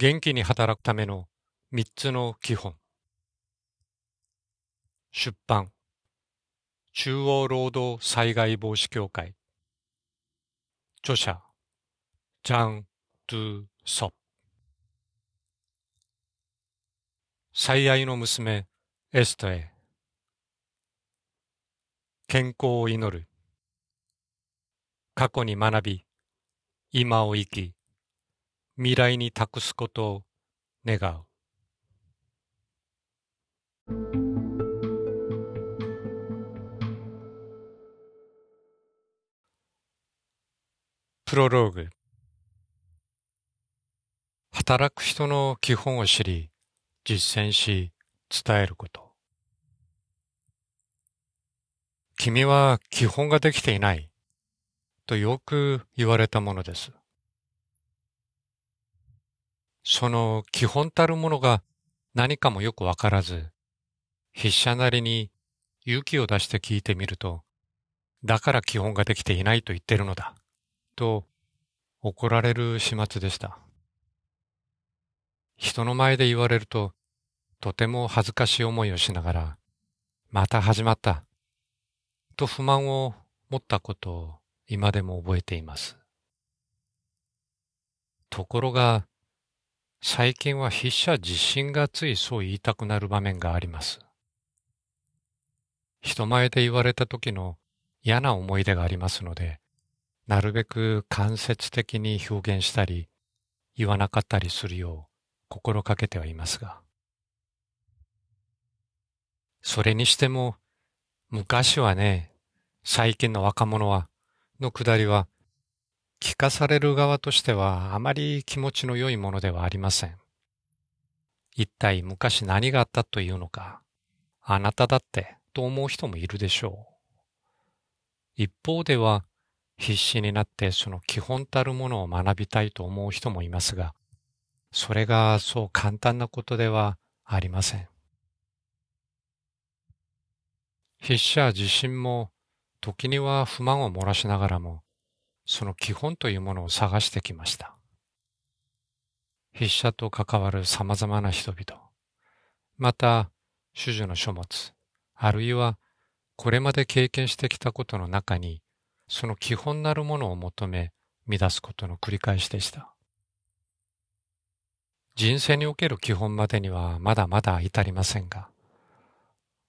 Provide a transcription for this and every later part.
元気に働くための三つの基本。出版。中央労働災害防止協会。著者。ジャン・ドゥ・ソ。最愛の娘、エストへ。健康を祈る。過去に学び、今を生き、未来に託すことを願う。プロローグ働く人の基本を知り、実践し、伝えること。君は基本ができていないとよく言われたものです。その基本たるものが何かもよくわからず、筆者なりに勇気を出して聞いてみると、だから基本ができていないと言ってるのだ、と怒られる始末でした。人の前で言われると、とても恥ずかしい思いをしながら、また始まった、と不満を持ったことを今でも覚えています。ところが、最近は筆者自身がついそう言いたくなる場面があります。人前で言われた時の嫌な思い出がありますので、なるべく間接的に表現したり、言わなかったりするよう心がけてはいますが。それにしても、昔はね、最近の若者は、のくだりは聞かされる側としてはあまり気持ちの良いものではありません。一体昔何があったというのか、あなただってと思う人もいるでしょう。一方では必死になってその基本たるものを学びたいと思う人もいますが、それがそう簡単なことではありません。筆者自身も時には不満を漏らしながらもその基本というものを探してきました。筆者と関わる様々な人々、また、種々の書物、あるいはこれまで経験してきたことの中に、その基本なるものを求め、乱すことの繰り返しでした。人生における基本までにはまだまだ至りませんが、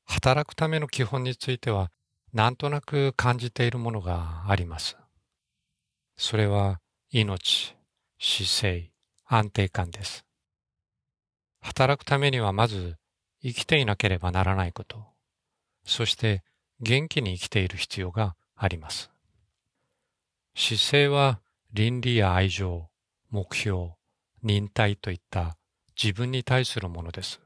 働くための基本については、なんとなく感じているものがあります。それは命、姿勢、安定感です。働くためにはまず生きていなければならないこと、そして元気に生きている必要があります。姿勢は倫理や愛情、目標、忍耐といった自分に対するものです。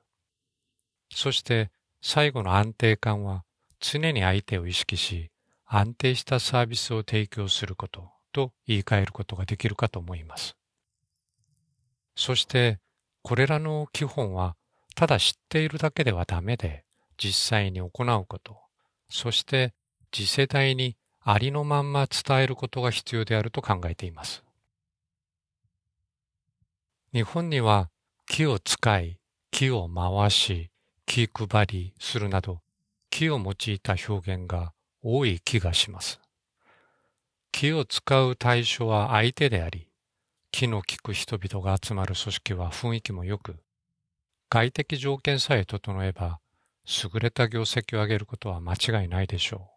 そして最後の安定感は常に相手を意識し安定したサービスを提供すること。と言い換えることができるかと思います。そして、これらの基本は、ただ知っているだけではダメで、実際に行うこと、そして次世代にありのまんま伝えることが必要であると考えています。日本には木を使い、木を回し、気配りするなど、木を用いた表現が多い気がします。気を使う対象は相手であり、気の利く人々が集まる組織は雰囲気も良く、外的条件さえ整えば、優れた業績を上げることは間違いないでしょ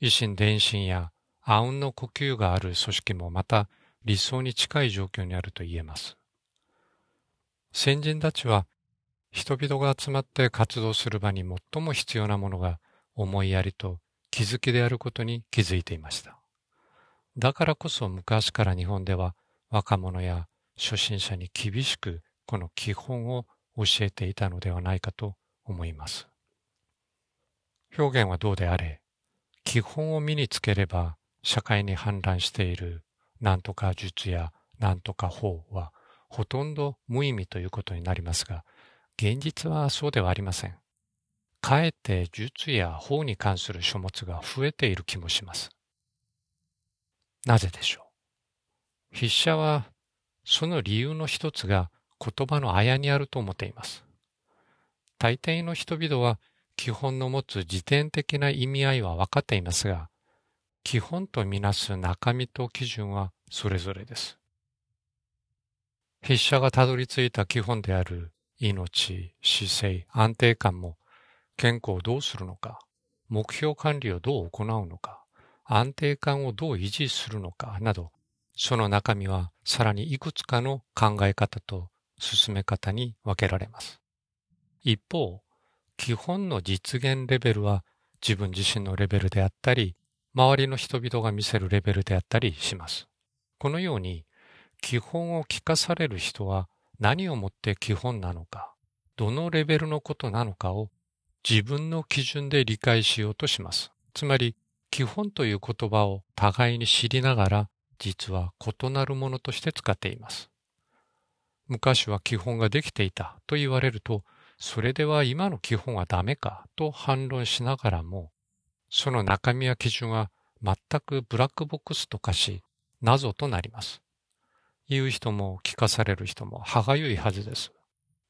う。維新伝心や阿運の呼吸がある組織もまた理想に近い状況にあると言えます。先人たちは人々が集まって活動する場に最も必要なものが思いやりと気づきであることに気づいていました。だからこそ昔から日本では若者や初心者に厳しくこの基本を教えていたのではないかと思います。表現はどうであれ、基本を身につければ社会に氾濫している何とか術や何とか法はほとんど無意味ということになりますが、現実はそうではありません。かえって術や法に関する書物が増えている気もします。なぜでしょう？筆者はその理由の一つが言葉のあやにあると思っています。大抵の人々は基本の持つ時点的な意味合いは分かっていますが、基本とみなす中身と基準はそれぞれです。筆者がたどり着いた基本である命、姿勢、安定感も健康をどうするのか、目標管理をどう行うのか、安定感をどう維持するのかなど、その中身はさらにいくつかの考え方と進め方に分けられます。一方、基本の実現レベルは自分自身のレベルであったり、周りの人々が見せるレベルであったりします。このように、基本を聞かされる人は何をもって基本なのか、どのレベルのことなのかを自分の基準で理解しようとします。つまり、基本という言葉を互いに知りながら、実は異なるものとして使っています。昔は基本ができていたと言われると、それでは今の基本はダメかと反論しながらも、その中身や基準は全くブラックボックスと化し、謎となります。言う人も聞かされる人も歯がゆいはずです。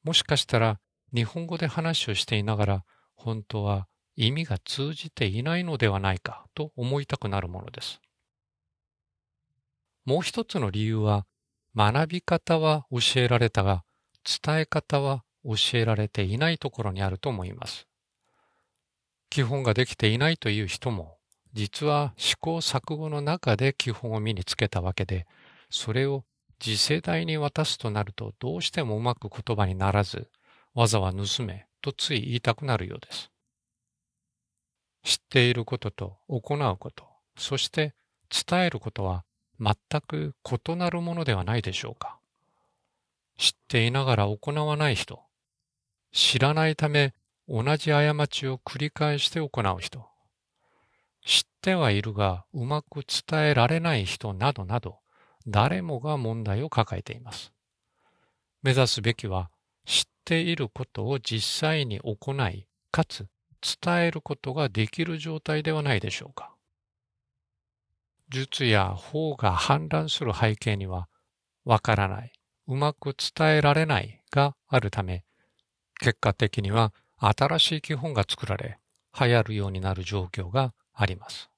もしかしたら日本語で話をしていながら本当は意味が通じていないのではないかと思いたくなるものです。もう一つの理由は学び方は教えられたが伝え方は教えられていないところにあると思います。基本ができていないという人も、実は試行錯誤の中で基本を身につけたわけで、それを次世代に渡すとなるとどうしてもうまく言葉にならず、技は盗めとつい言いたくなるようです。知っていることと行うこと、そして伝えることは全く異なるものではないでしょうか。知っていながら行わない人、知らないため同じ過ちを繰り返して行う人、知ってはいるがうまく伝えられない人などなど、誰もが問題を抱えています。目指すべきは、ていることを実際に行い、かつ伝えることができる状態ではないでしょうか。術や法が氾濫する背景には、わからない、うまく伝えられないがあるため、結果的には新しい基本が作られ、流行るようになる状況があります。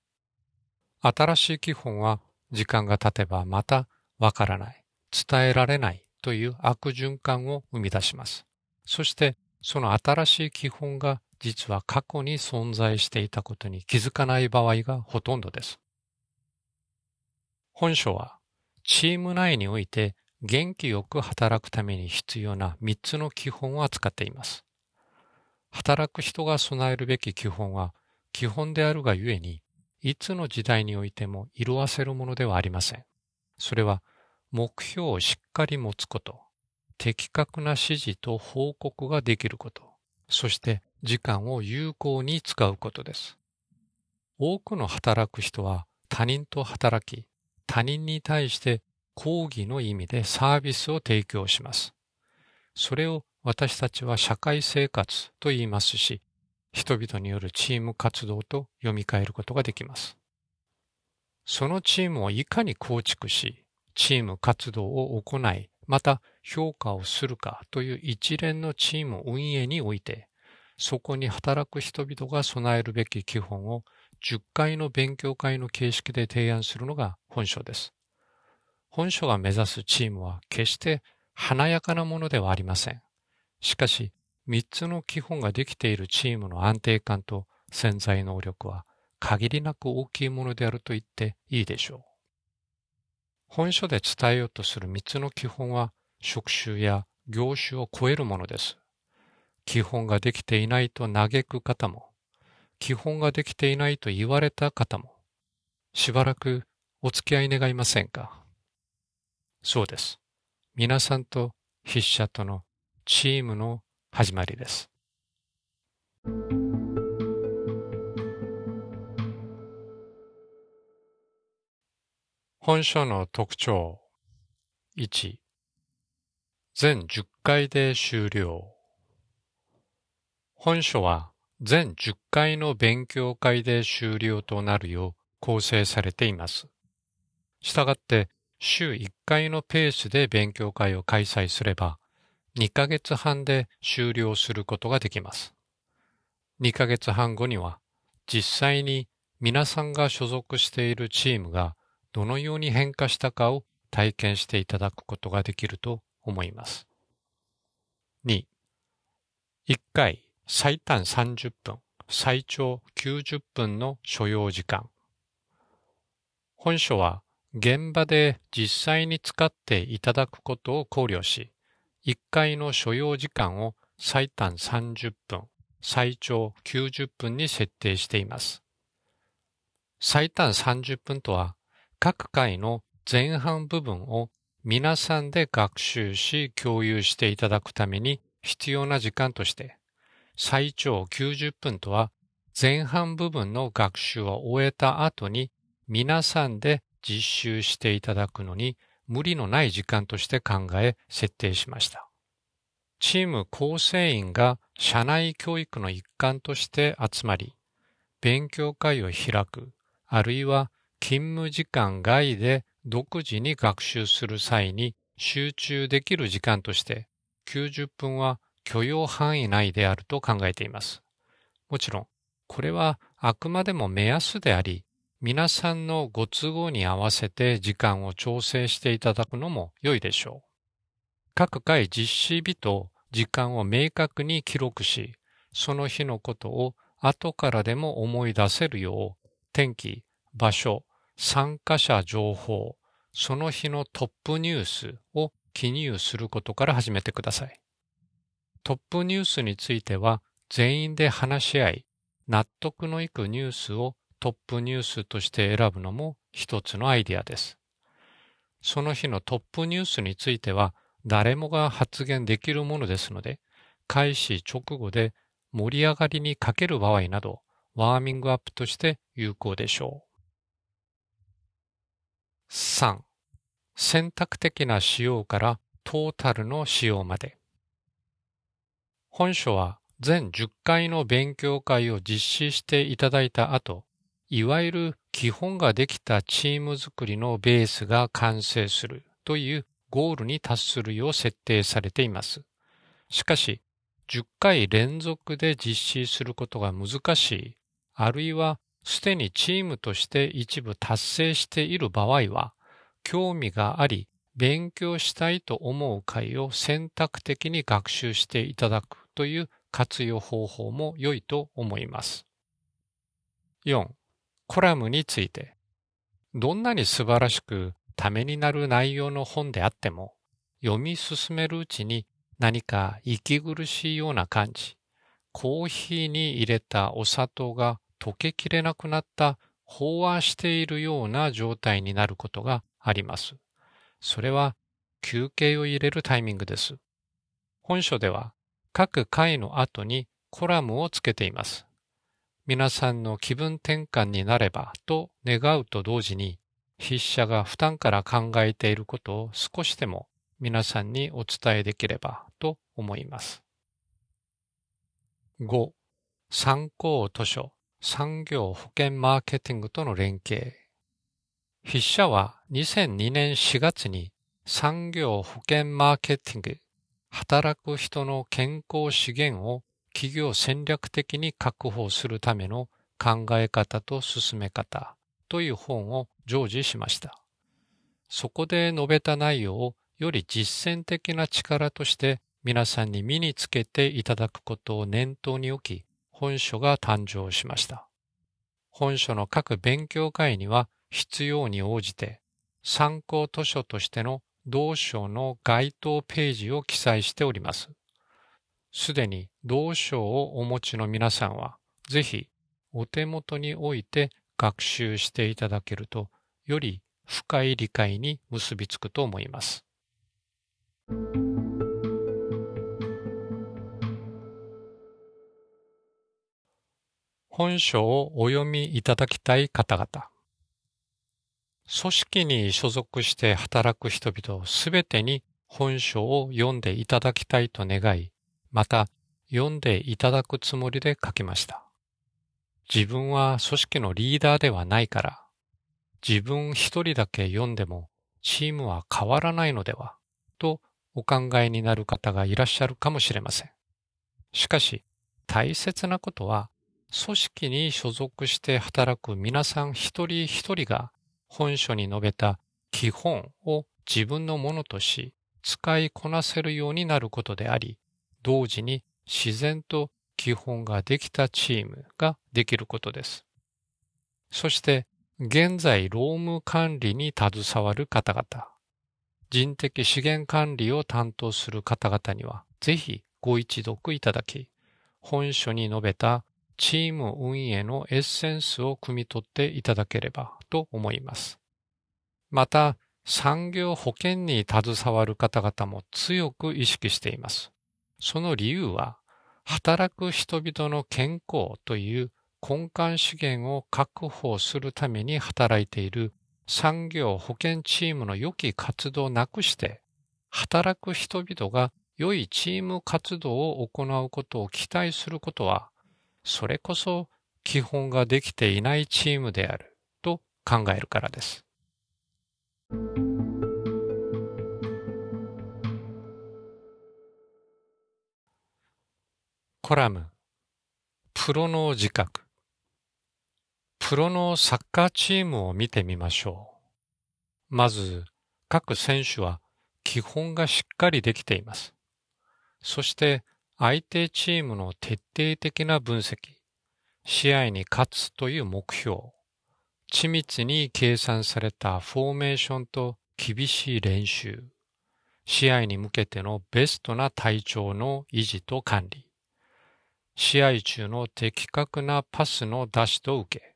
新しい基本は時間が経てばまたわからない、伝えられないという悪循環を生み出します。そしてその新しい基本が実は過去に存在していたことに気づかない場合がほとんどです。本書はチーム内において元気よく働くために必要な3つの基本を扱っています。働く人が備えるべき基本は基本であるがゆえに、いつの時代においても色あせるものではありません。それは目標をしっかり持つこと、的確な指示と報告ができること、そして時間を有効に使うことです。多くの働く人は他人と働き、他人に対して講義の意味でサービスを提供します。それを私たちは社会生活と言いますし、人々によるチーム活動と読み替えることができます。そのチームをいかに構築し、チーム活動を行い、また評価をするかという一連のチーム運営において、そこに働く人々が備えるべき基本を10回の勉強会の形式で提案するのが本書です。本書が目指すチームは決して華やかなものではありません。しかし、三つの基本ができているチームの安定感と潜在能力は限りなく大きいものであると言っていいでしょう。本書で伝えようとする三つの基本は職種や業種を超えるものです。基本ができていないと嘆く方も、基本ができていないと言われた方も、しばらくお付き合い願いませんか？そうです。皆さんと筆者とのチームの始まりです。本書の特徴1全10回で終了本書は全10回の勉強会で終了となるよう構成されています。したがって週1回のペースで勉強会を開催すれば、2ヶ月半で終了することができます。2ヶ月半後には、実際に皆さんが所属しているチームがどのように変化したかを体験していただくことができると思います。2、1回最短30分、最長90分の所要時間。本書は現場で実際に使っていただくことを考慮し、1回の所要時間を最短30分、最長90分に設定しています。最短30分とは、各回の前半部分を皆さんで学習し共有していただくために必要な時間として、最長90分とは前半部分の学習を終えた後に皆さんで実習していただくのに無理のない時間として考え設定しました。チーム構成員が社内教育の一環として集まり、勉強会を開く、あるいは勤務時間外で独自に学習する際に集中できる時間として90分は許容範囲内であると考えています。もちろん、これはあくまでも目安であり、皆さんのご都合に合わせて時間を調整していただくのも良いでしょう。各回実施日と時間を明確に記録し、その日のことを後からでも思い出せるよう、天気、場所、参加者情報、その日のトップニュースを記入することから始めてください。トップニュースについては全員で話し合い、納得のいくニュースをトップニュースとして選ぶのも一つのアイディアです。その日のトップニュースについては誰もが発言できるものですので、開始直後で盛り上がりにかける場合など、ワーミングアップとして有効でしょう。3. 選択的な使用からトータルの使用まで。本書は全10回の勉強会を実施していただいた後、いわゆる基本ができたチーム作りのベースが完成するというゴールに達するよう設定されています。しかし、10回連続で実施することが難しい、あるいはすでにチームとして一部達成している場合は、興味があり、勉強したいと思う回を選択的に学習していただくという活用方法も良いと思います。4. コラムについて。どんなに素晴らしくためになる内容の本であっても、読み進めるうちに何か息苦しいような感じ、コーヒーに入れたお砂糖が溶けきれなくなった飽和しているような状態になることがあります。それは休憩を入れるタイミングです。本書では各回の後にコラムをつけています。皆さんの気分転換になればと願うと同時に、筆者が負担から考えていることを少しでも皆さんにお伝えできればと思います。5. 参考図書産業保険マーケティングとの連携。筆者は2002年4月に産業保険マーケティング、働く人の健康資源を企業戦略的に確保するための考え方と進め方という本を常時しました。そこで述べた内容をより実践的な力として皆さんに身につけていただくことを念頭に置き、本書が誕生しました。本書の各勉強会には必要に応じて参考図書としての同書の該当ページを記載しております。すでに同章をお持ちの皆さんは、ぜひお手元に置いて学習していただけると、より深い理解に結びつくと思います。本書をお読みいただきたい方々。組織に所属して働く人々すべてに本書を読んでいただきたいと願い、また読んでいただくつもりで書きました。自分は組織のリーダーではないから、自分一人だけ読んでもチームは変わらないのではとお考えになる方がいらっしゃるかもしれません。しかし、大切なことは、組織に所属して働く皆さん一人一人が本書に述べた基本を自分のものとし、使いこなせるようになることであり、同時に自然と基本ができたチームができることです。そして、現在労務管理に携わる方々、人的資源管理を担当する方々には、ぜひご一読いただき、本書に述べたチーム運営のエッセンスを汲み取っていただければと思います。また、産業保険に携わる方々も強く意識しています。その理由は、働く人々の健康という根幹資源を確保するために働いている産業保険チームの良き活動なくして、働く人々が良いチーム活動を行うことを期待することは、それこそ基本ができていないチームであると考えるからです。コラムプロの自覚プロのサッカーチームを見てみましょう。まず、各選手は基本がしっかりできています。そして相手チームの徹底的な分析、試合に勝つという目標、緻密に計算されたフォーメーションと厳しい練習、試合に向けてのベストな体調の維持と管理、試合中の的確なパスの出しと受け、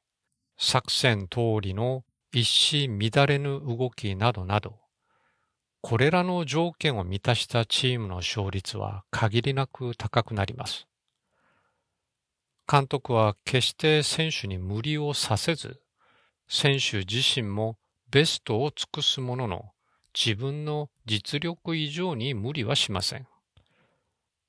作戦通りの一糸乱れぬ動きなどなど、これらの条件を満たしたチームの勝率は限りなく高くなります。監督は決して選手に無理をさせず、選手自身もベストを尽くすものの、自分の実力以上に無理はしません。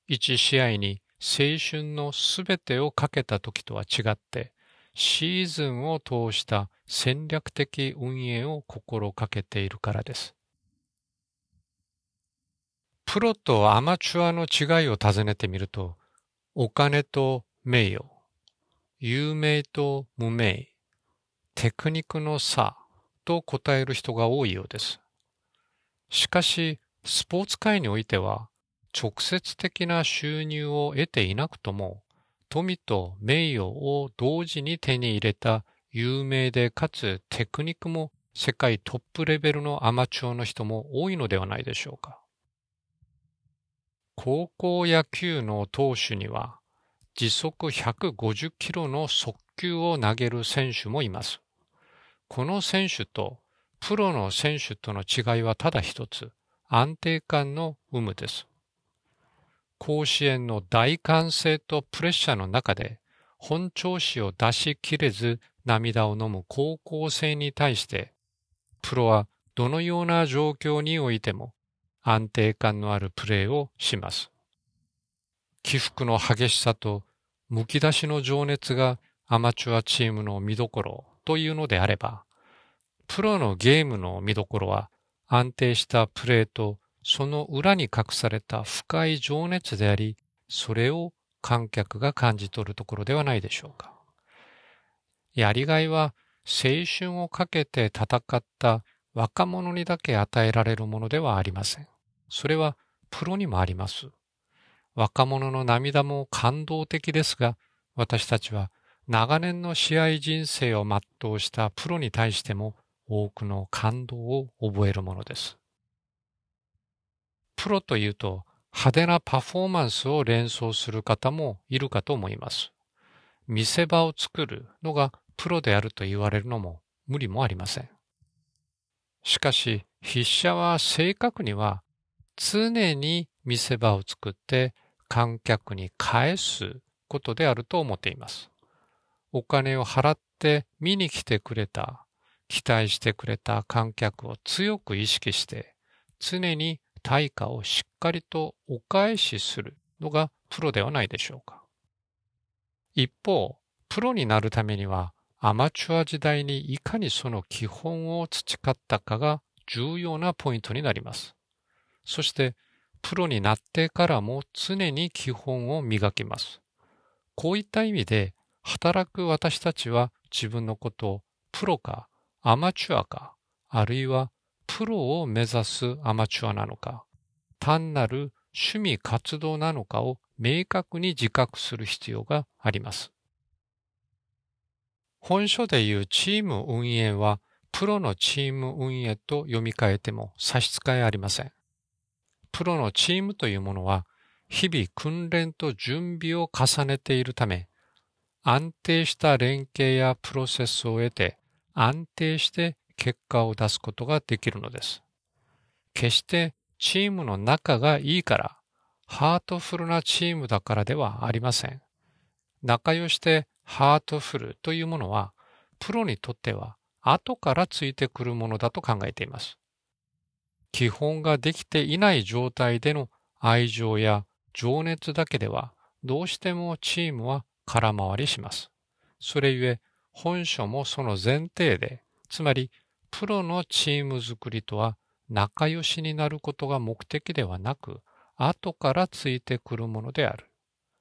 一試合に青春のすべてをかけた時とは違って、シーズンを通した戦略的運営を心がけているからです。プロとアマチュアの違いを尋ねてみると、お金と名誉、有名と無名、テクニックの差と答える人が多いようです。しかし、スポーツ界においては、直接的な収入を得ていなくとも、富と名誉を同時に手に入れた有名でかつテクニックも世界トップレベルのアマチュアの人も多いのではないでしょうか。高校野球の投手には時速150キロの速球を投げる選手もいます。この選手とプロの選手との違いはただ一つ、安定感の有無です。甲子園の大歓声とプレッシャーの中で本調子を出しきれず涙を飲む高校生に対して、プロはどのような状況においても安定感のあるプレーをします。起伏の激しさと剥き出しの情熱がアマチュアチームの見どころというのであれば、プロのゲームの見どころは安定したプレーとその裏に隠された深い情熱であり、それを観客が感じ取るところではないでしょうか。やりがいは青春をかけて戦った若者にだけ与えられるものではありません。それはプロにもあります。若者の涙も感動的ですが、私たちは長年の試合人生を全うしたプロに対しても多くの感動を覚えるものです。プロというと派手なパフォーマンスを連想する方もいるかと思います。見せ場を作るのがプロであると言われるのも無理もありません。しかし、筆者は正確には常に見せ場を作って観客に返すことであると思っています。お金を払って見に来てくれた、期待してくれた観客を強く意識して常に対価をしっかりとお返しするのがプロではないでしょうか。一方、プロになるためにはアマチュア時代にいかにその基本を培ったかが重要なポイントになります。そして、プロになってからも常に基本を磨きます。こういった意味で、働く私たちは自分のことをプロかアマチュアか、あるいはプロを目指すアマチュアなのか、単なる趣味活動なのかを明確に自覚する必要があります。本書でいうチーム運営はプロのチーム運営と読み替えても差し支えありません。プロのチームというものは日々訓練と準備を重ねているため安定した連携やプロセスを経て安定して結果を出すことができるのです。決してチームの仲がいいからハートフルなチームだからではありません。仲良しでハートフルというものはプロにとっては後からついてくるものだと考えています。基本ができていない状態での愛情や情熱だけではどうしてもチームは空回りします。それゆえ本書もその前提で、つまりプロのチーム作りとは仲良しになることが目的ではなく、後からついてくるものである。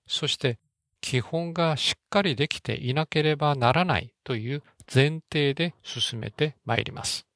そして基本がしっかりできていなければならないという前提で進めてまいります。